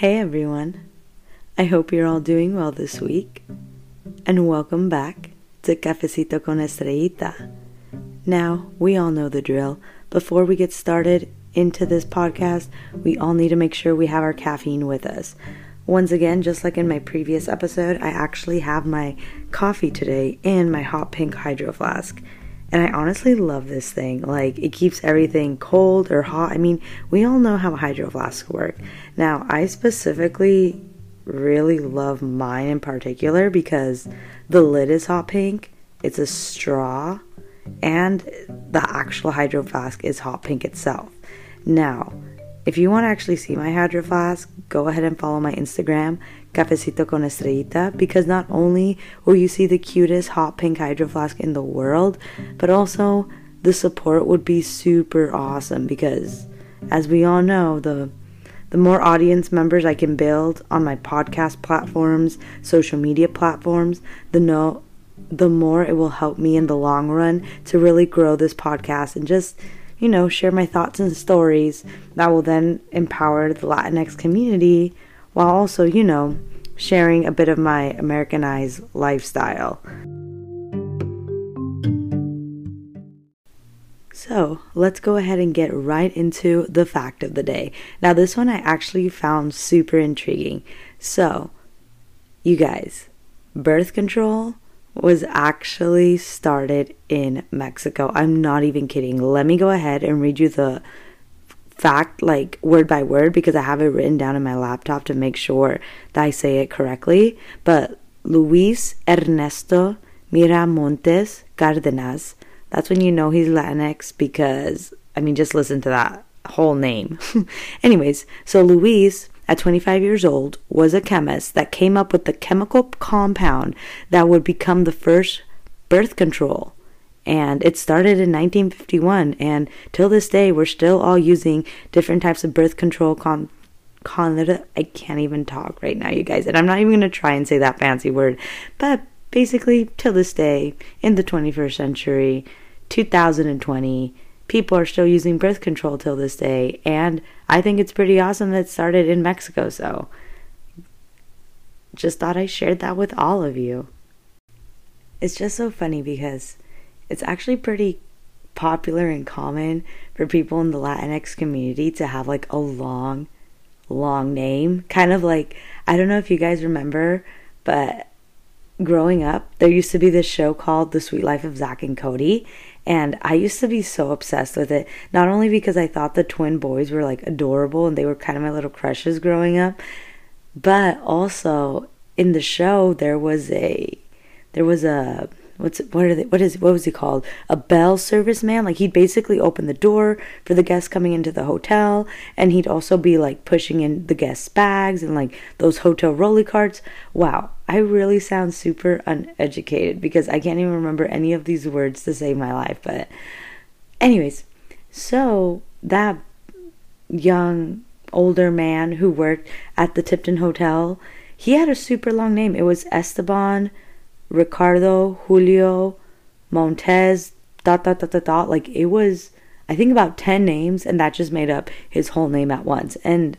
Hey everyone, I hope you're all doing well this week, and welcome back to Cafecito con Estrellita. Now, we all know the drill. Before we get started into this podcast, we all need to make sure we have our caffeine with us. Once again, just like in my previous episode, I actually have my coffee today in my hot pink hydro flask. And I honestly love this thing. Like, it keeps everything cold or hot. I mean, we all know how hydro flasks work. Now, I specifically really love mine in particular because the lid is hot pink, it's a straw, and the actual hydro flask is hot pink itself. Now, if you want to actually see my hydro flask, go ahead and follow my Instagram, Cafecito con Estrellita, because not only will you see the cutest hot pink hydro flask in the world, but also the support would be super awesome because, as we all know, the the more audience members I can build on my podcast platforms, social media platforms, the no the more it will help me in the long run to really grow this podcast and just you know, share my thoughts and stories that will then empower the Latinx community while also, you know, sharing a bit of my Americanized lifestyle. So, let's go ahead and get right into the fact of the day. Now, this one I actually found super intriguing. So, you guys, birth control was actually started in Mexico. I'm not even kidding. Let me go ahead and read you the fact, like word by word, because I have it written down in my laptop to make sure that I say it correctly. But Luis Ernesto Miramontes Cardenas, that's when you know he's Latinx because, I mean, just listen to that whole name. Anyways, so Luis at 25 years old, was a chemist that came up with the chemical compound that would become the first birth control. And it started in 1951, and till this day, we're still all using different types of birth control com- con I can't even talk right now, you guys, and I'm not even gonna try and say that fancy word, but basically, till this day, in the 21st century, 2020, people are still using birth control till this day, and I think it's pretty awesome that it started in Mexico. So, just thought I shared that with all of you. It's just so funny because it's actually pretty popular and common for people in the Latinx community to have like a long, long name. Kind of like, I don't know if you guys remember, but growing up, there used to be this show called The Suite Life of Zack and Cody, and I used to be so obsessed with it, not only because I thought the twin boys were like adorable and they were kind of my little crushes growing up, but also in the show there was a there was a what's what are they what is what was he called? A bell service man like he'd basically open the door for the guests coming into the hotel and he'd also be like pushing in the guests bags and like those hotel rolly carts. Wow. I really sound super uneducated because i can't even remember any of these words to save my life but anyways. So that young older man who worked at the tipton hotel he had a super long name. It was esteban Ricardo, Julio, Montez, dot, dot, dot, dot, dot. Like it was, I think about 10 names, and that just made up his whole name at once. And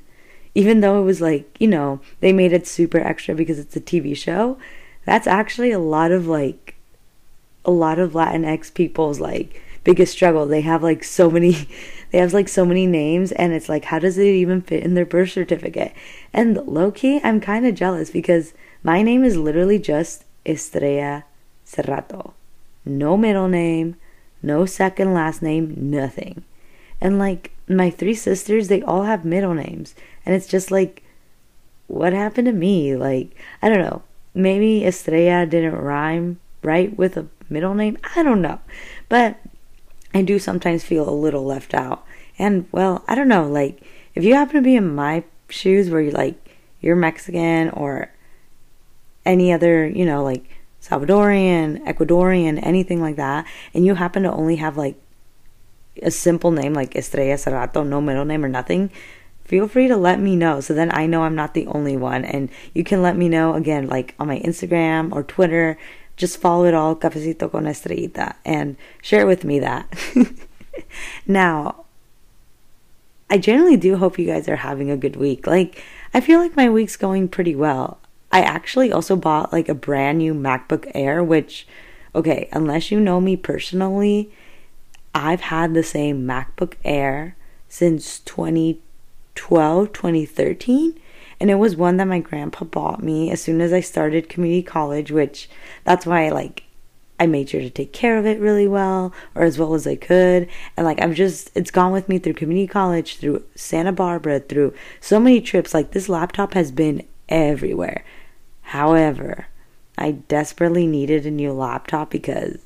even though it was like, you know, they made it super extra because it's a TV show, that's actually a lot of like, a lot of Latinx people's like biggest struggle. They have like so many, they have like so many names, and it's like, how does it even fit in their birth certificate? And low key, I'm kind of jealous because my name is literally just Estrella Cerrato. No middle name, no second last name, nothing. And like my three sisters, they all have middle names. And it's just like, what happened to me? Like, I don't know. Maybe Estrella didn't rhyme right with a middle name. I don't know. But I do sometimes feel a little left out. And well, I don't know. Like, if you happen to be in my shoes where you're like, you're Mexican or any other, you know, like Salvadorian, Ecuadorian, anything like that, and you happen to only have like a simple name like Estrella Cerrato, no middle name or nothing, feel free to let me know so then I know I'm not the only one. And you can let me know again, like on my Instagram or Twitter. Just follow it all, Cafecito con Estrellita, and share with me that. now, I generally do hope you guys are having a good week. Like, I feel like my week's going pretty well. I actually also bought like a brand new MacBook Air, which, okay, unless you know me personally, I've had the same MacBook Air since 2012, 2013. And it was one that my grandpa bought me as soon as I started community college, which that's why I like I made sure to take care of it really well or as well as I could. And like I'm just it's gone with me through community college, through Santa Barbara, through so many trips. Like this laptop has been everywhere. However, I desperately needed a new laptop because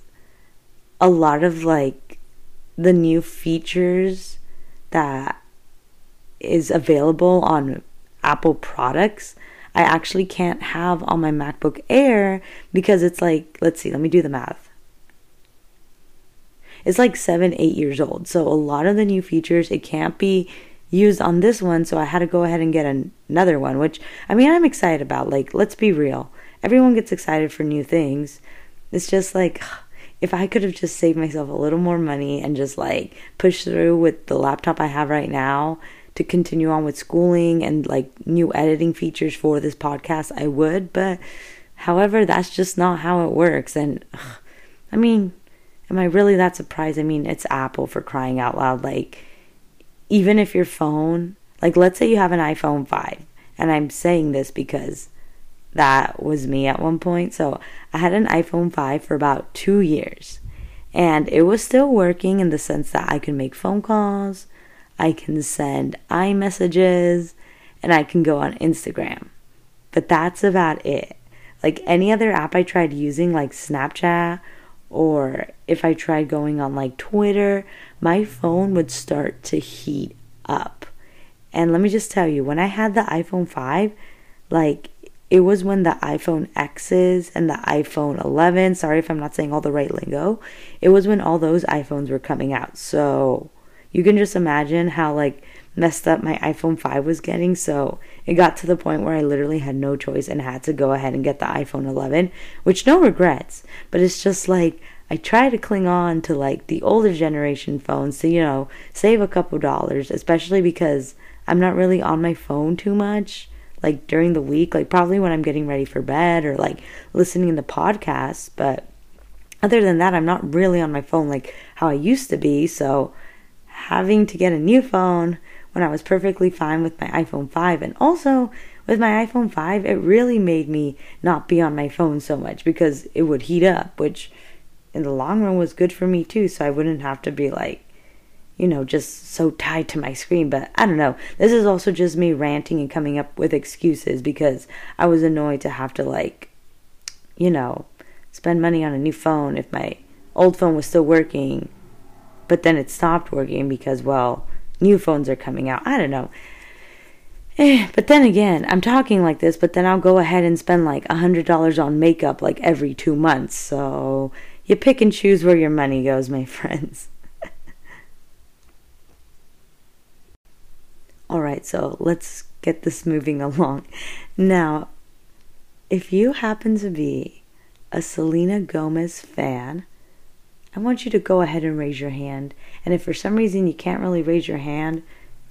a lot of like the new features that is available on Apple products I actually can't have on my MacBook Air because it's like, let's see, let me do the math. It's like seven, eight years old. So a lot of the new features, it can't be used on this one. So I had to go ahead and get an- another one, which I mean, I'm excited about. Like, let's be real. Everyone gets excited for new things. It's just like, if I could have just saved myself a little more money and just like push through with the laptop I have right now to continue on with schooling and like new editing features for this podcast, I would. But however, that's just not how it works. And ugh, I mean, am I really that surprised? I mean, it's Apple for crying out loud. Like, even if your phone, like, let's say you have an iPhone 5, and I'm saying this because that was me at one point. So I had an iPhone 5 for about two years. And it was still working in the sense that I could make phone calls, I can send iMessages, and I can go on Instagram. But that's about it. Like any other app I tried using, like Snapchat, or if I tried going on like Twitter, my phone would start to heat up. And let me just tell you, when I had the iPhone 5, like it was when the iPhone X's and the iPhone 11, sorry if I'm not saying all the right lingo, it was when all those iPhones were coming out. So you can just imagine how like messed up my iPhone 5 was getting. So it got to the point where I literally had no choice and had to go ahead and get the iPhone 11, which no regrets, but it's just like I try to cling on to like the older generation phones to, you know, save a couple dollars, especially because I'm not really on my phone too much like during the week, like probably when I'm getting ready for bed or like listening to podcasts, but other than that, I'm not really on my phone like how I used to be. So having to get a new phone when I was perfectly fine with my iPhone 5. And also, with my iPhone 5, it really made me not be on my phone so much because it would heat up, which in the long run was good for me too. So I wouldn't have to be like, you know, just so tied to my screen. But I don't know. This is also just me ranting and coming up with excuses because I was annoyed to have to, like, you know, spend money on a new phone if my old phone was still working but then it stopped working because, well, new phones are coming out. I don't know. Eh, but then again, I'm talking like this, but then I'll go ahead and spend like a hundred dollars on makeup like every two months. So you pick and choose where your money goes, my friends. All right, so let's get this moving along. Now, if you happen to be a Selena Gomez fan, I want you to go ahead and raise your hand. And if for some reason you can't really raise your hand,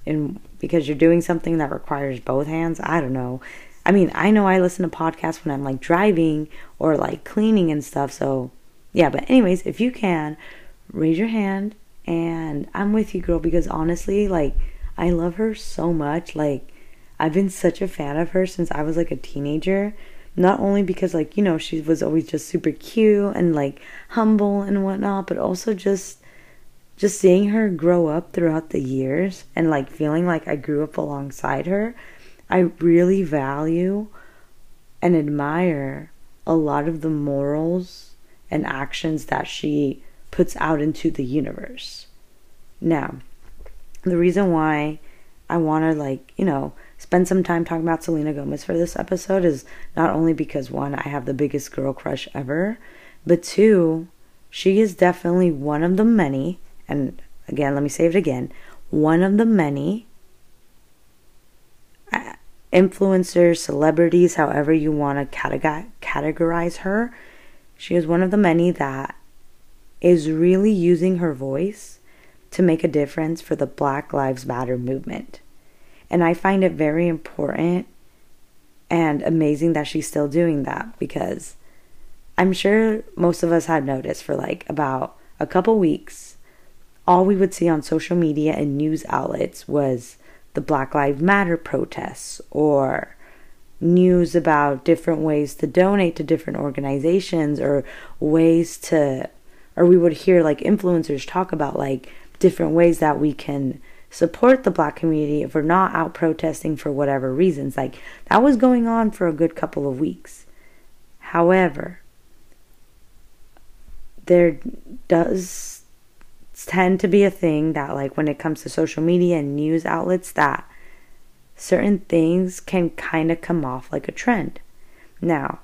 and because you're doing something that requires both hands, I don't know. I mean, I know I listen to podcasts when I'm like driving or like cleaning and stuff. So, yeah, but anyways, if you can, raise your hand and I'm with you, girl, because honestly, like, I love her so much. Like, I've been such a fan of her since I was like a teenager not only because like you know she was always just super cute and like humble and whatnot but also just just seeing her grow up throughout the years and like feeling like i grew up alongside her i really value and admire a lot of the morals and actions that she puts out into the universe now the reason why i want to like you know spend some time talking about Selena Gomez for this episode is not only because one, I have the biggest girl crush ever, but two, she is definitely one of the many, and again, let me say it again, one of the many uh, influencers, celebrities, however you want to categorize her. She is one of the many that is really using her voice to make a difference for the Black Lives Matter movement. And I find it very important and amazing that she's still doing that because I'm sure most of us had noticed for like about a couple weeks, all we would see on social media and news outlets was the Black Lives Matter protests or news about different ways to donate to different organizations or ways to or we would hear like influencers talk about like different ways that we can support the black community if we're not out protesting for whatever reasons. Like that was going on for a good couple of weeks. However there does tend to be a thing that like when it comes to social media and news outlets that certain things can kind of come off like a trend. Now,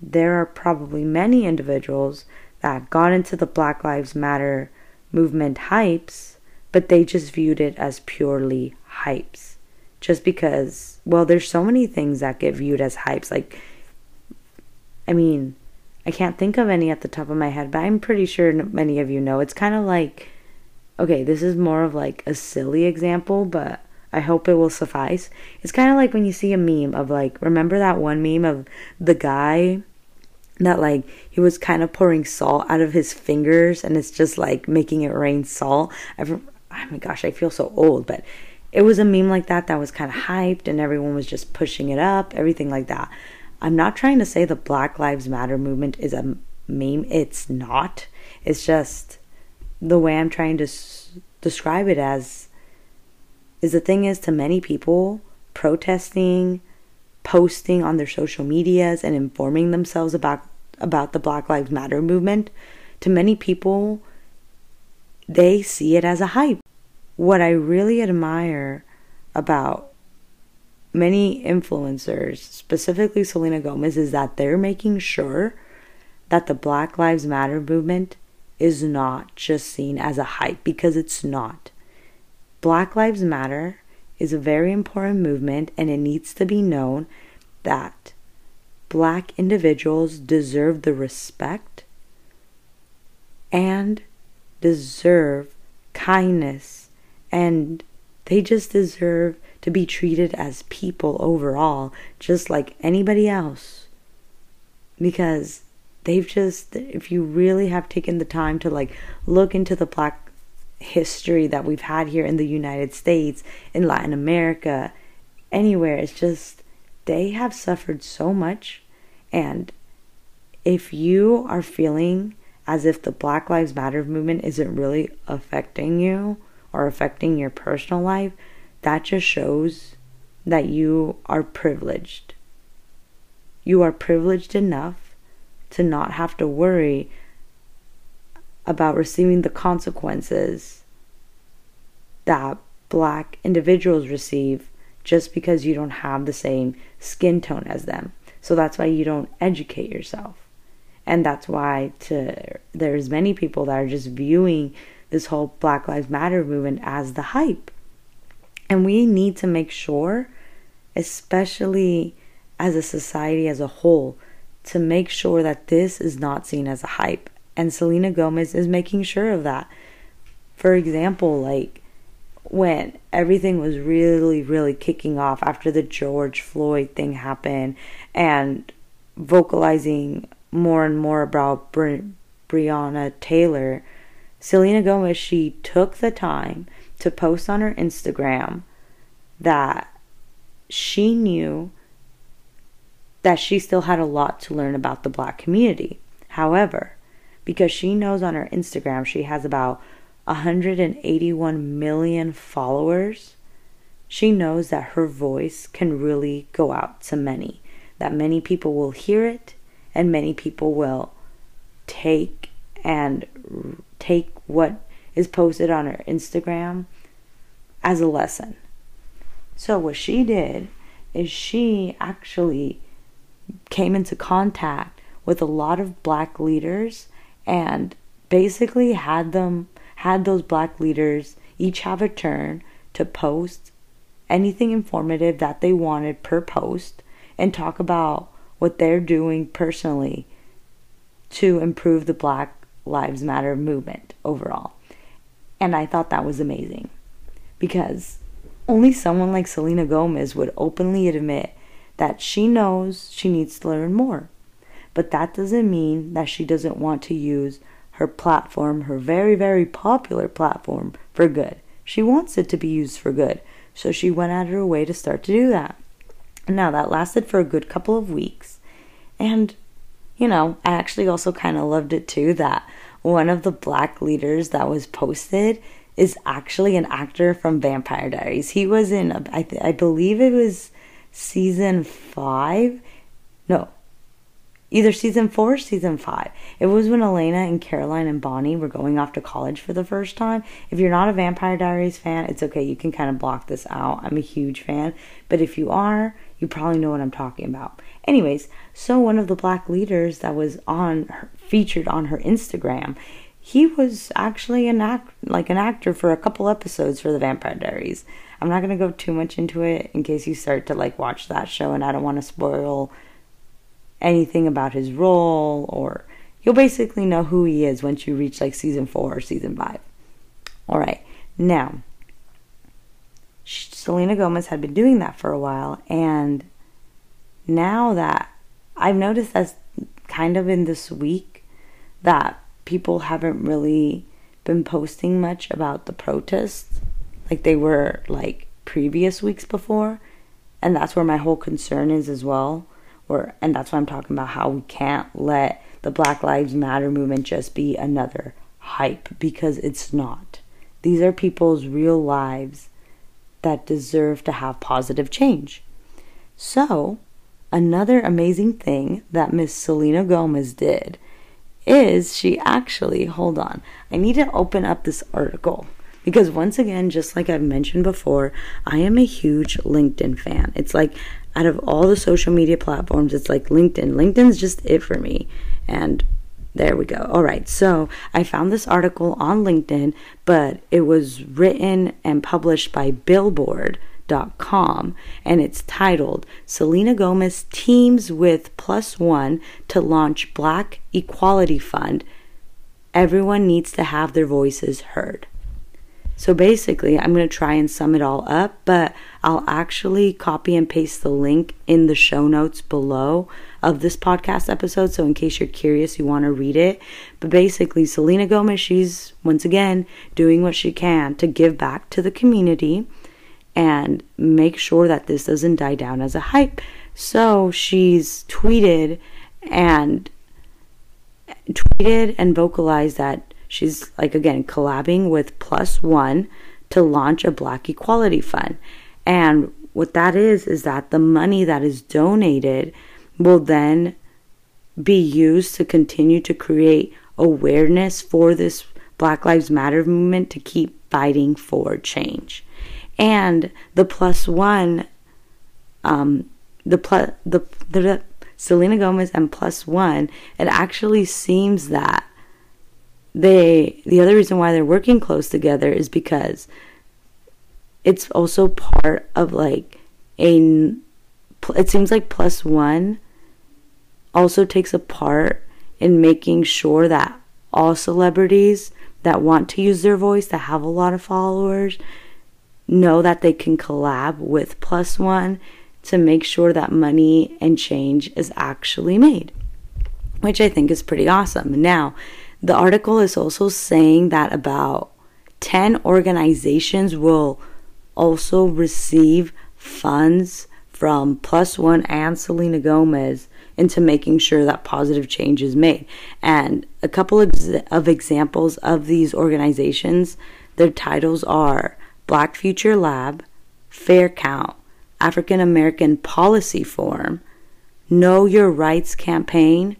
there are probably many individuals that got into the Black Lives Matter movement hypes, but they just viewed it as purely hypes. Just because, well, there's so many things that get viewed as hypes. Like, I mean, I can't think of any at the top of my head, but I'm pretty sure many of you know. It's kind of like, okay, this is more of like a silly example, but I hope it will suffice. It's kind of like when you see a meme of like, remember that one meme of the guy that like he was kind of pouring salt out of his fingers and it's just like making it rain salt. I've, oh my gosh, I feel so old, but it was a meme like that that was kind of hyped and everyone was just pushing it up, everything like that. I'm not trying to say the Black Lives Matter movement is a meme. It's not. It's just the way I'm trying to s- describe it as is the thing is to many people protesting posting on their social medias and informing themselves about about the black lives matter movement to many people they see it as a hype. What i really admire about many influencers specifically selena gomez is that they're making sure that the black lives matter movement is not just seen as a hype because it's not Black Lives Matter is a very important movement, and it needs to be known that black individuals deserve the respect and deserve kindness, and they just deserve to be treated as people overall, just like anybody else. Because they've just, if you really have taken the time to like look into the black history that we've had here in the United States, in Latin America, anywhere. It's just they have suffered so much. And if you are feeling as if the Black Lives Matter movement isn't really affecting you or affecting your personal life, that just shows that you are privileged. You are privileged enough to not have to worry about receiving the consequences that black individuals receive just because you don't have the same skin tone as them. So that's why you don't educate yourself. And that's why to there's many people that are just viewing this whole Black Lives Matter movement as the hype. And we need to make sure, especially as a society as a whole, to make sure that this is not seen as a hype and Selena Gomez is making sure of that. For example, like when everything was really, really kicking off after the George Floyd thing happened and vocalizing more and more about Bre- Breonna Taylor, Selena Gomez, she took the time to post on her Instagram that she knew that she still had a lot to learn about the black community. However, because she knows on her Instagram she has about 181 million followers. She knows that her voice can really go out to many, that many people will hear it and many people will take and take what is posted on her Instagram as a lesson. So, what she did is she actually came into contact with a lot of black leaders and basically had them had those black leaders each have a turn to post anything informative that they wanted per post and talk about what they're doing personally to improve the Black Lives Matter movement overall. And I thought that was amazing because only someone like Selena Gomez would openly admit that she knows she needs to learn more. But that doesn't mean that she doesn't want to use her platform, her very, very popular platform, for good. She wants it to be used for good. So she went out of her way to start to do that. Now, that lasted for a good couple of weeks. And, you know, I actually also kind of loved it too that one of the black leaders that was posted is actually an actor from Vampire Diaries. He was in, I, th- I believe it was season five. No, either season four or season five. It was when Elena and Caroline and Bonnie were going off to college for the first time. If you're not a Vampire Diaries fan, it's okay. You can kind of block this out. I'm a huge fan. But if you are, you probably know what I'm talking about. Anyways, so one of the black leaders that was on her, featured on her Instagram, he was actually an act like an actor for a couple episodes for the Vampire Diaries. I'm not gonna go too much into it in case you start to like watch that show, and I don't want to spoil anything about his role or you'll basically know who he is once you reach like season four or season five. All right, now Selena Gomez had been doing that for a while, and now that I've noticed that's kind of in this week that people haven't really been posting much about the protests like they were like previous weeks before, and that's where my whole concern is as well or and that's why I'm talking about how we can't let the Black Lives Matter movement just be another hype because it's not. These are people's real lives that deserve to have positive change. So, another amazing thing that Miss Selena Gomez did is she actually, hold on, I need to open up this article because once again, just like I've mentioned before, I am a huge LinkedIn fan. It's like out of all the social media platforms, it's like LinkedIn. LinkedIn's just it for me. And there we go. All right. So I found this article on LinkedIn, but it was written and published by Billboard.com and it's titled Selena Gomez teams with Plus One to launch Black Equality Fund. Everyone needs to have their voices heard. So basically, I'm going to try and sum it all up, but I'll actually copy and paste the link in the show notes below of this podcast episode. So, in case you're curious, you want to read it. But basically, Selena Gomez, she's once again doing what she can to give back to the community and make sure that this doesn't die down as a hype. So, she's tweeted and tweeted and vocalized that She's like again collabing with Plus One to launch a Black Equality Fund. And what that is is that the money that is donated will then be used to continue to create awareness for this Black Lives Matter movement to keep fighting for change. And the plus one, um, the plus the, the Selena Gomez and plus one, it actually seems that they the other reason why they're working close together is because it's also part of like a it seems like plus one also takes a part in making sure that all celebrities that want to use their voice that have a lot of followers know that they can collab with plus one to make sure that money and change is actually made which i think is pretty awesome. Now the article is also saying that about 10 organizations will also receive funds from Plus One and Selena Gomez into making sure that positive change is made. And a couple of examples of these organizations, their titles are Black Future Lab, Fair Count, African American Policy Forum, Know Your Rights Campaign,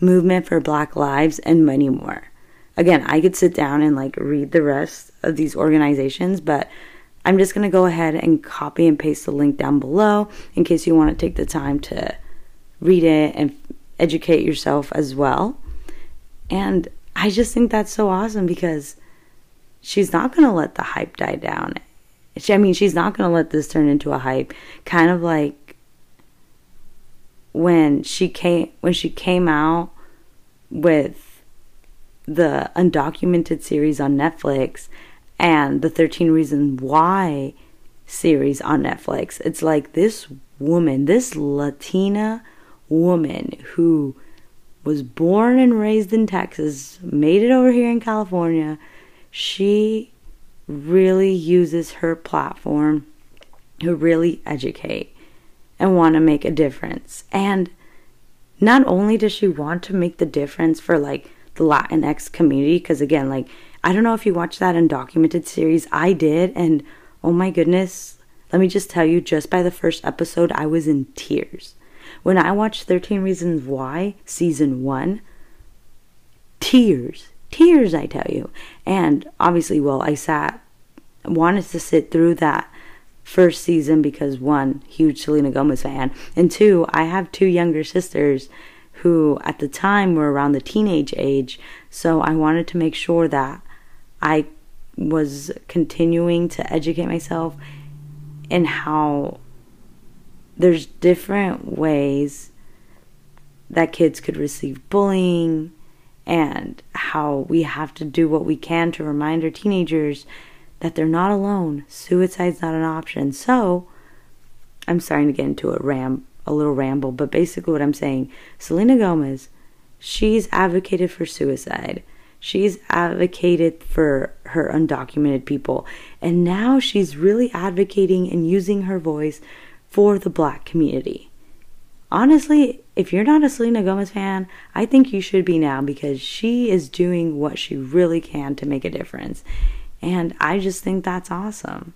Movement for Black Lives, and many more. Again, I could sit down and like read the rest of these organizations, but I'm just going to go ahead and copy and paste the link down below in case you want to take the time to read it and educate yourself as well. And I just think that's so awesome because she's not going to let the hype die down. I mean, she's not going to let this turn into a hype. Kind of like when she came when she came out with the undocumented series on Netflix and the 13 Reasons Why series on Netflix. It's like this woman, this Latina woman who was born and raised in Texas, made it over here in California. She really uses her platform to really educate and want to make a difference. And not only does she want to make the difference for like the Latinx community, because again, like, I don't know if you watched that undocumented series. I did. And oh my goodness, let me just tell you, just by the first episode, I was in tears. When I watched 13 Reasons Why, season one, tears, tears, I tell you. And obviously, well, I sat, wanted to sit through that first season because one, huge Selena Gomez fan, and two, I have two younger sisters who at the time were around the teenage age, so I wanted to make sure that I was continuing to educate myself in how there's different ways that kids could receive bullying and how we have to do what we can to remind our teenagers that they're not alone. Suicide's not an option. So, I'm starting to get into a ram a little ramble, but basically what I'm saying, Selena Gomez, she's advocated for suicide. She's advocated for her undocumented people. And now she's really advocating and using her voice for the black community. Honestly, if you're not a Selena Gomez fan, I think you should be now because she is doing what she really can to make a difference. And I just think that's awesome.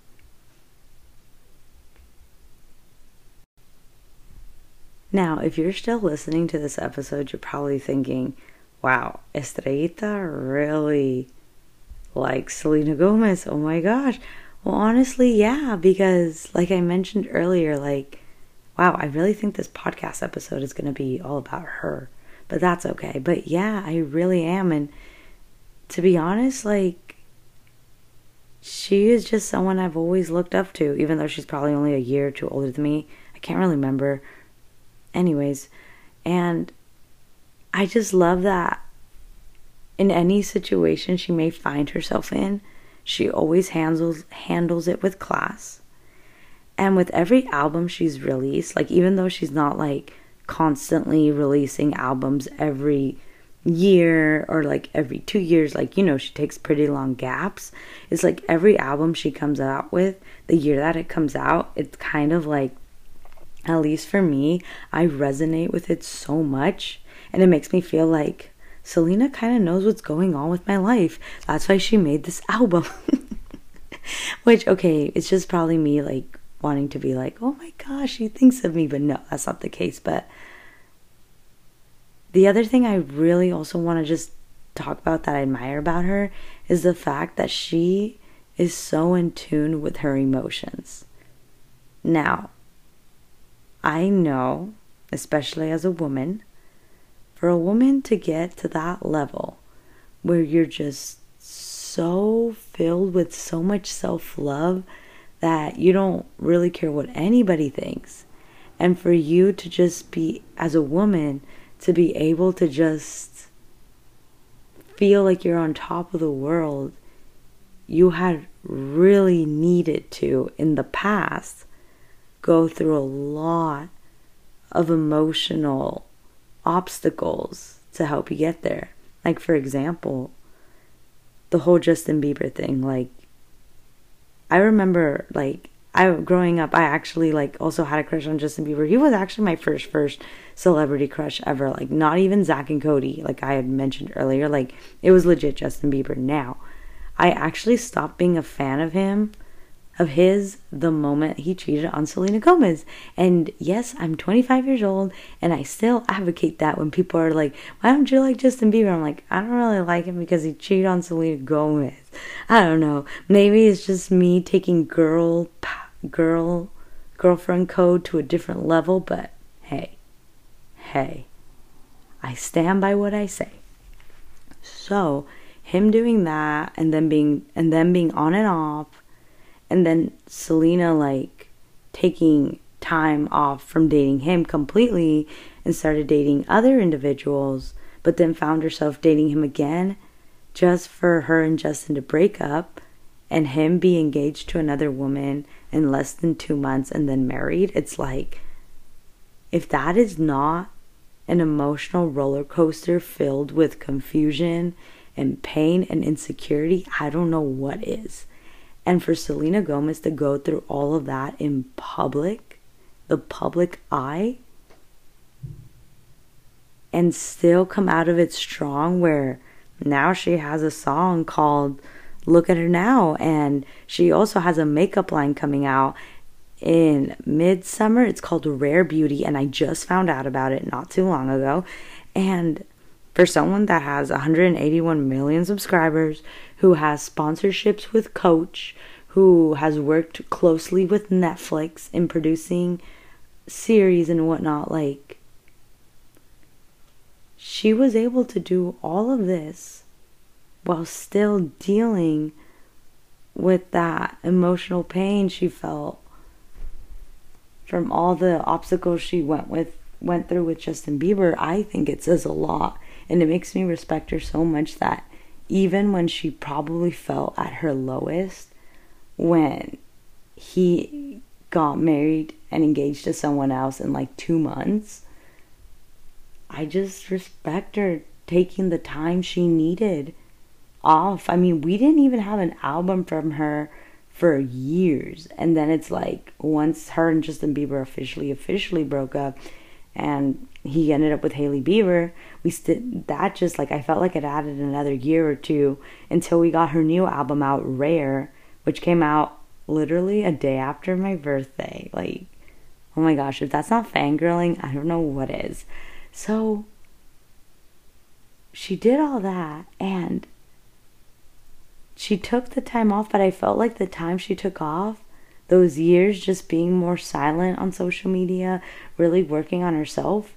Now, if you're still listening to this episode, you're probably thinking, wow, Estrellita really likes Selena Gomez. Oh my gosh. Well, honestly, yeah, because like I mentioned earlier, like, wow, I really think this podcast episode is going to be all about her. But that's okay. But yeah, I really am. And to be honest, like, she is just someone I've always looked up to, even though she's probably only a year or two older than me. I can't really remember. Anyways, and I just love that in any situation she may find herself in, she always handles handles it with class. And with every album she's released, like even though she's not like constantly releasing albums every year or like every two years like you know she takes pretty long gaps. It's like every album she comes out with the year that it comes out it's kind of like at least for me i resonate with it so much. And it makes me feel like selena kind of knows what's going on with my life. That's why she made this album. Which okay it's just probably me like wanting to be like oh my gosh she thinks of me. But no that's not the case. But the other thing I really also want to just talk about that I admire about her is the fact that she is so in tune with her emotions. Now, I know, especially as a woman, for a woman to get to that level where you're just so filled with so much self love that you don't really care what anybody thinks. And for you to just be, as a woman, to be able to just feel like you're on top of the world, you had really needed to, in the past, go through a lot of emotional obstacles to help you get there. Like, for example, the whole Justin Bieber thing. Like, I remember, like, I growing up, I actually like also had a crush on Justin Bieber. He was actually my first first celebrity crush ever. Like not even Zack and Cody, like I had mentioned earlier. Like it was legit Justin Bieber. Now, I actually stopped being a fan of him, of his, the moment he cheated on Selena Gomez. And yes, I'm 25 years old, and I still advocate that when people are like, "Why don't you like Justin Bieber?" I'm like, I don't really like him because he cheated on Selena Gomez. I don't know. Maybe it's just me taking girl girl girlfriend code to a different level, but hey, hey, I stand by what I say. So, him doing that and then being and then being on and off and then Selena like taking time off from dating him completely and started dating other individuals, but then found herself dating him again just for her and Justin to break up and him be engaged to another woman in less than two months and then married, it's like, if that is not an emotional roller coaster filled with confusion and pain and insecurity, I don't know what is. And for Selena Gomez to go through all of that in public, the public eye, and still come out of it strong, where now she has a song called Look at Her Now, and she also has a makeup line coming out in midsummer. It's called Rare Beauty, and I just found out about it not too long ago. And for someone that has 181 million subscribers, who has sponsorships with Coach, who has worked closely with Netflix in producing series and whatnot, like, she was able to do all of this while still dealing with that emotional pain she felt from all the obstacles she went with went through with Justin Bieber, I think it says a lot and it makes me respect her so much that even when she probably felt at her lowest when he got married and engaged to someone else in like 2 months, I just respect her taking the time she needed off. I mean, we didn't even have an album from her for years. And then it's like once her and Justin Bieber officially officially broke up and he ended up with Hailey Bieber, we that just like I felt like it added another year or two until we got her new album out Rare, which came out literally a day after my birthday. Like oh my gosh, if that's not fangirling, I don't know what is. So she did all that and she took the time off, but I felt like the time she took off, those years just being more silent on social media, really working on herself,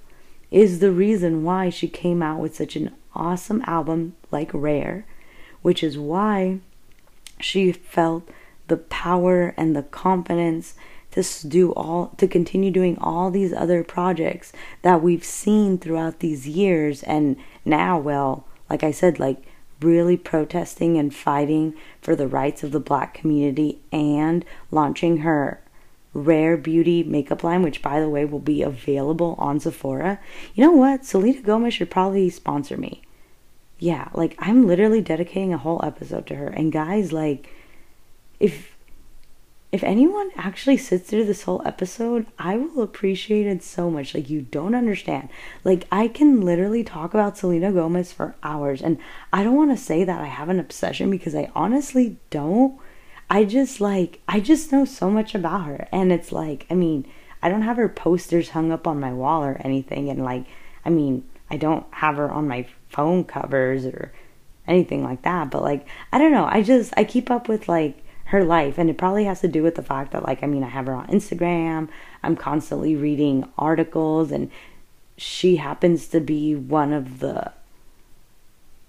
is the reason why she came out with such an awesome album like Rare, which is why she felt the power and the confidence to do all to continue doing all these other projects that we've seen throughout these years. And now well like I said like really protesting and fighting for the rights of the black community and launching her rare beauty makeup line, which by the way will be available on Sephora. You know what? Selena Gomez should probably sponsor me. Yeah, like I'm literally dedicating a whole episode to her. And guys, like, if if anyone actually sits through this whole episode, I will appreciate it so much. Like, you don't understand. Like, I can literally talk about Selena Gomez for hours, and I don't want to say that I have an obsession because I honestly don't. I just like, I just know so much about her. And it's like, I mean, I don't have her posters hung up on my wall or anything. And like, I mean, I don't have her on my phone covers or anything like that. But like, I don't know. I just, I keep up with like, her life. And it probably has to do with the fact that, like, I mean, I have her on Instagram, I'm constantly reading articles, and she happens to be one of the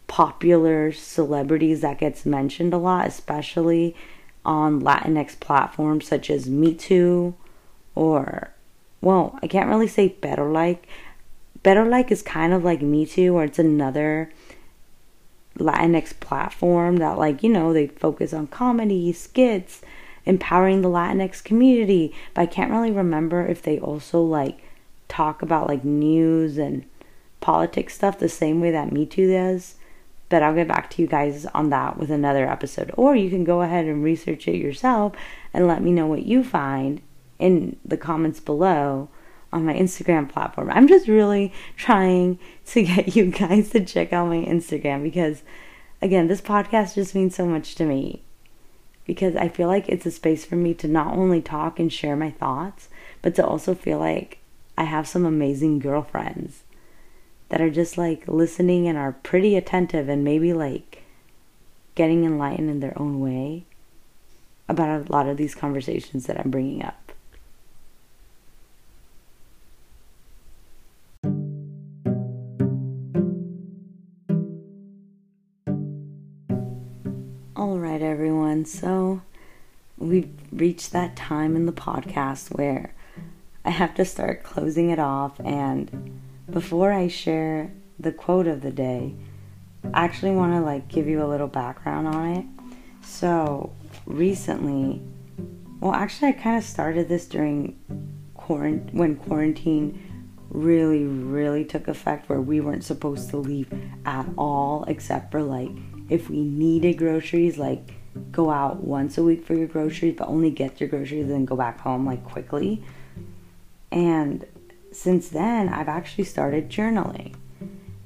popular celebrities that gets mentioned a lot, especially on Latinx platforms such as mitú or, well, I can't really say Pero Like. Pero Like is kind of like mitú, or it's another Latinx platform that, like, you know, they focus on comedy, skits, empowering the Latinx community. But I can't really remember if they also, like, talk about, like, news and politics stuff the same way that mitú does. But I'll get back to you guys on that with another episode. Or you can go ahead and research it yourself and let me know what you find in the comments below on my Instagram platform. I'm just really trying to get you guys to check out my Instagram because, again, this podcast just means so much to me. Because I feel like it's a space for me to not only talk and share my thoughts, but to also feel like I have some amazing girlfriends that are just like listening and are pretty attentive and maybe like getting enlightened in their own way about a lot of these conversations that I'm bringing up. Everyone. So we've reached that time in the podcast where I have to start closing it off. And before I share the quote of the day, I actually want to like give you a little background on it. So recently, well, actually, I kind of started this during quarant- when quarantine really, really took effect, where we weren't supposed to leave at all, except for like if we needed groceries, like go out once a week for your groceries, but only get your groceries and go back home like quickly. And since then, I've actually started journaling.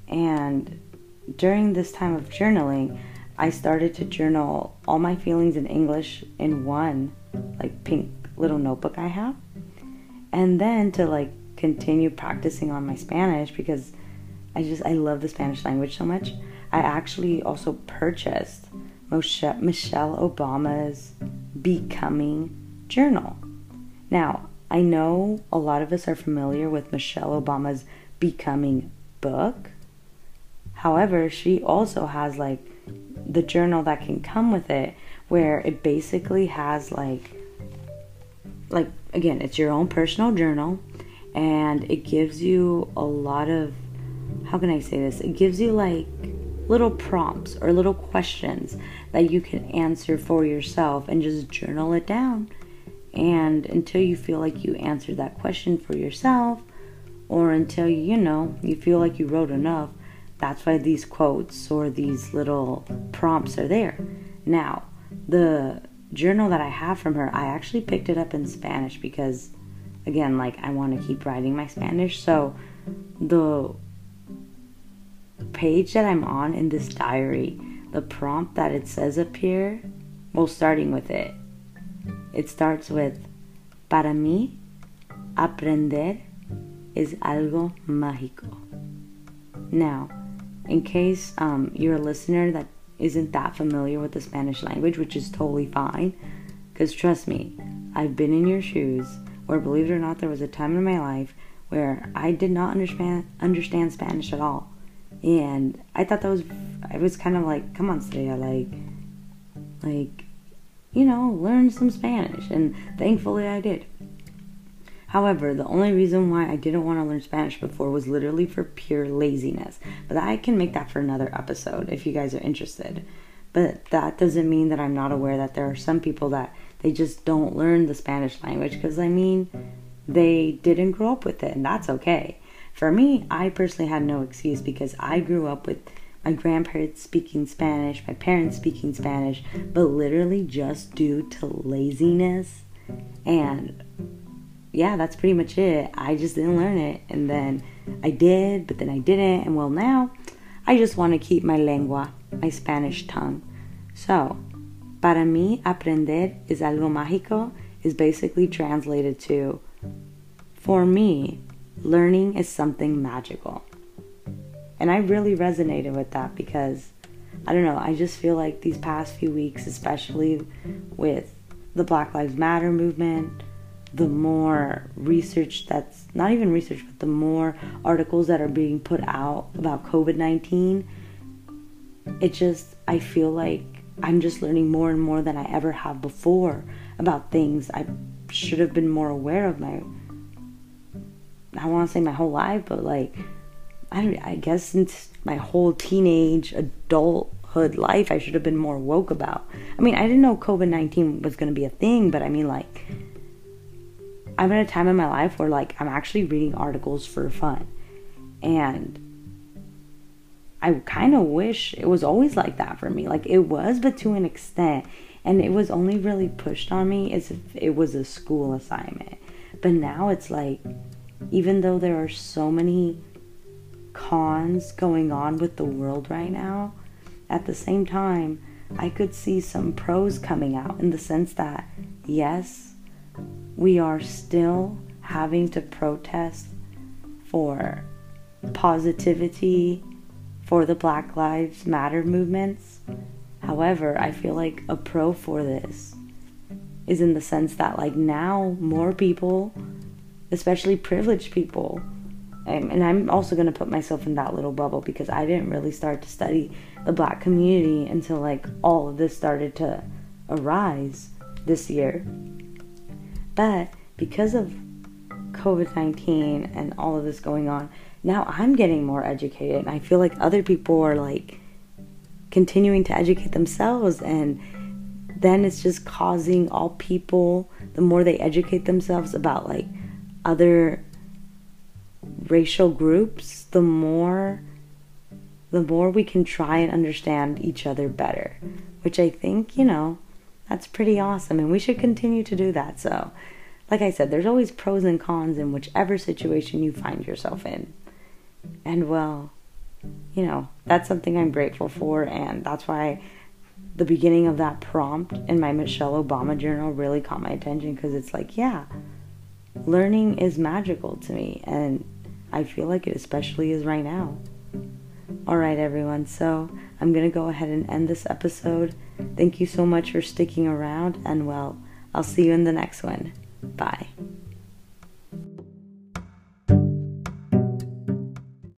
And during this time of journaling, I started to journal all my feelings in English in one like pink little notebook I have. And then to like continue practicing on my Spanish because I just I love the Spanish language so much. I actually also purchased Michelle Obama's Becoming Journal. Now, I know a lot of us are familiar with Michelle Obama's Becoming book. However, she also has like the journal that can come with it where it basically has like like again, it's your own personal journal and it gives you a lot of how can I say this? It gives you like little prompts or little questions that you can answer for yourself and just journal it down. And until you feel like you answered that question for yourself, or until you know you feel like you wrote enough, that's why these quotes or these little prompts are there. Now, the journal that I have from her, I actually picked it up in Spanish because, again, like I want to keep writing my Spanish. So, the page that I'm on in this diary, the prompt that it says up here, well, starting with it, it starts with Para mí, aprender es algo mágico. Now, in case um, you're a listener that isn't that familiar with the Spanish language, which is totally fine, because trust me, I've been in your shoes where, believe it or not, there was a time in my life where I did not understand understand Spanish at all and I thought that was I was kind of like, come on, Staya, like, like, you know, learn some Spanish, and thankfully I did. However, the only reason why I didn't want to learn Spanish before was literally for pure laziness. But I can make that for another episode if you guys are interested. But that doesn't mean that I'm not aware that there are some people that they just don't learn the Spanish language because I mean, they didn't grow up with it, and that's okay. For me, I personally had no excuse because I grew up with my grandparents speaking Spanish, my parents speaking Spanish, but literally just due to laziness. And yeah, that's pretty much it. I just didn't learn it. And then I did, but then I didn't. And well, now I just want to keep my lengua, my Spanish tongue. So, para mí, aprender es algo mágico is basically translated to, for me, learning is something magical. And I really resonated with that because I don't know, I just feel like these past few weeks, especially with the Black Lives Matter movement, the more research that's not even research, but the more articles that are being put out about COVID 19, it just, I feel like I'm just learning more and more than I ever have before about things I should have been more aware of my I want to say my whole life, but like I don't. I guess since my whole teenage adulthood life, I should have been more woke about. I mean, I didn't know COVID nineteen was going to be a thing, but I mean, like I'm at a time in my life where like I'm actually reading articles for fun, and I kind of wish it was always like that for me. Like it was, but to an extent. And it was only really pushed on me as if it was a school assignment. But now it's like even though there are so many cons going on with the world right now, at the same time, I could see some pros coming out in the sense that, yes, we are still having to protest for positivity, for the Black Lives Matter movements. However, I feel like a pro for this is in the sense that, like, now more people especially privileged people. Um, and I'm also going to put myself in that little bubble because I didn't really start to study the black community until like all of this started to arise this year. But because of COVID 19 and all of this going on, now I'm getting more educated. And I feel like other people are like continuing to educate themselves and then it's just causing all people, the more they educate themselves about like other racial groups, the more the more we can try and understand each other better, which I think, you know, that's pretty awesome and we should continue to do that. So, like I said, there's always pros and cons in whichever situation you find yourself in. And well, you know, that's something I'm grateful for and that's why the beginning of that prompt in my Michelle Obama journal really caught my attention because it's like, yeah, learning is magical to me and I feel like it especially is right now. All right, everyone. So I'm going to go ahead and end this episode. Thank you so much for sticking around, and well, I'll see you in the next one. Bye.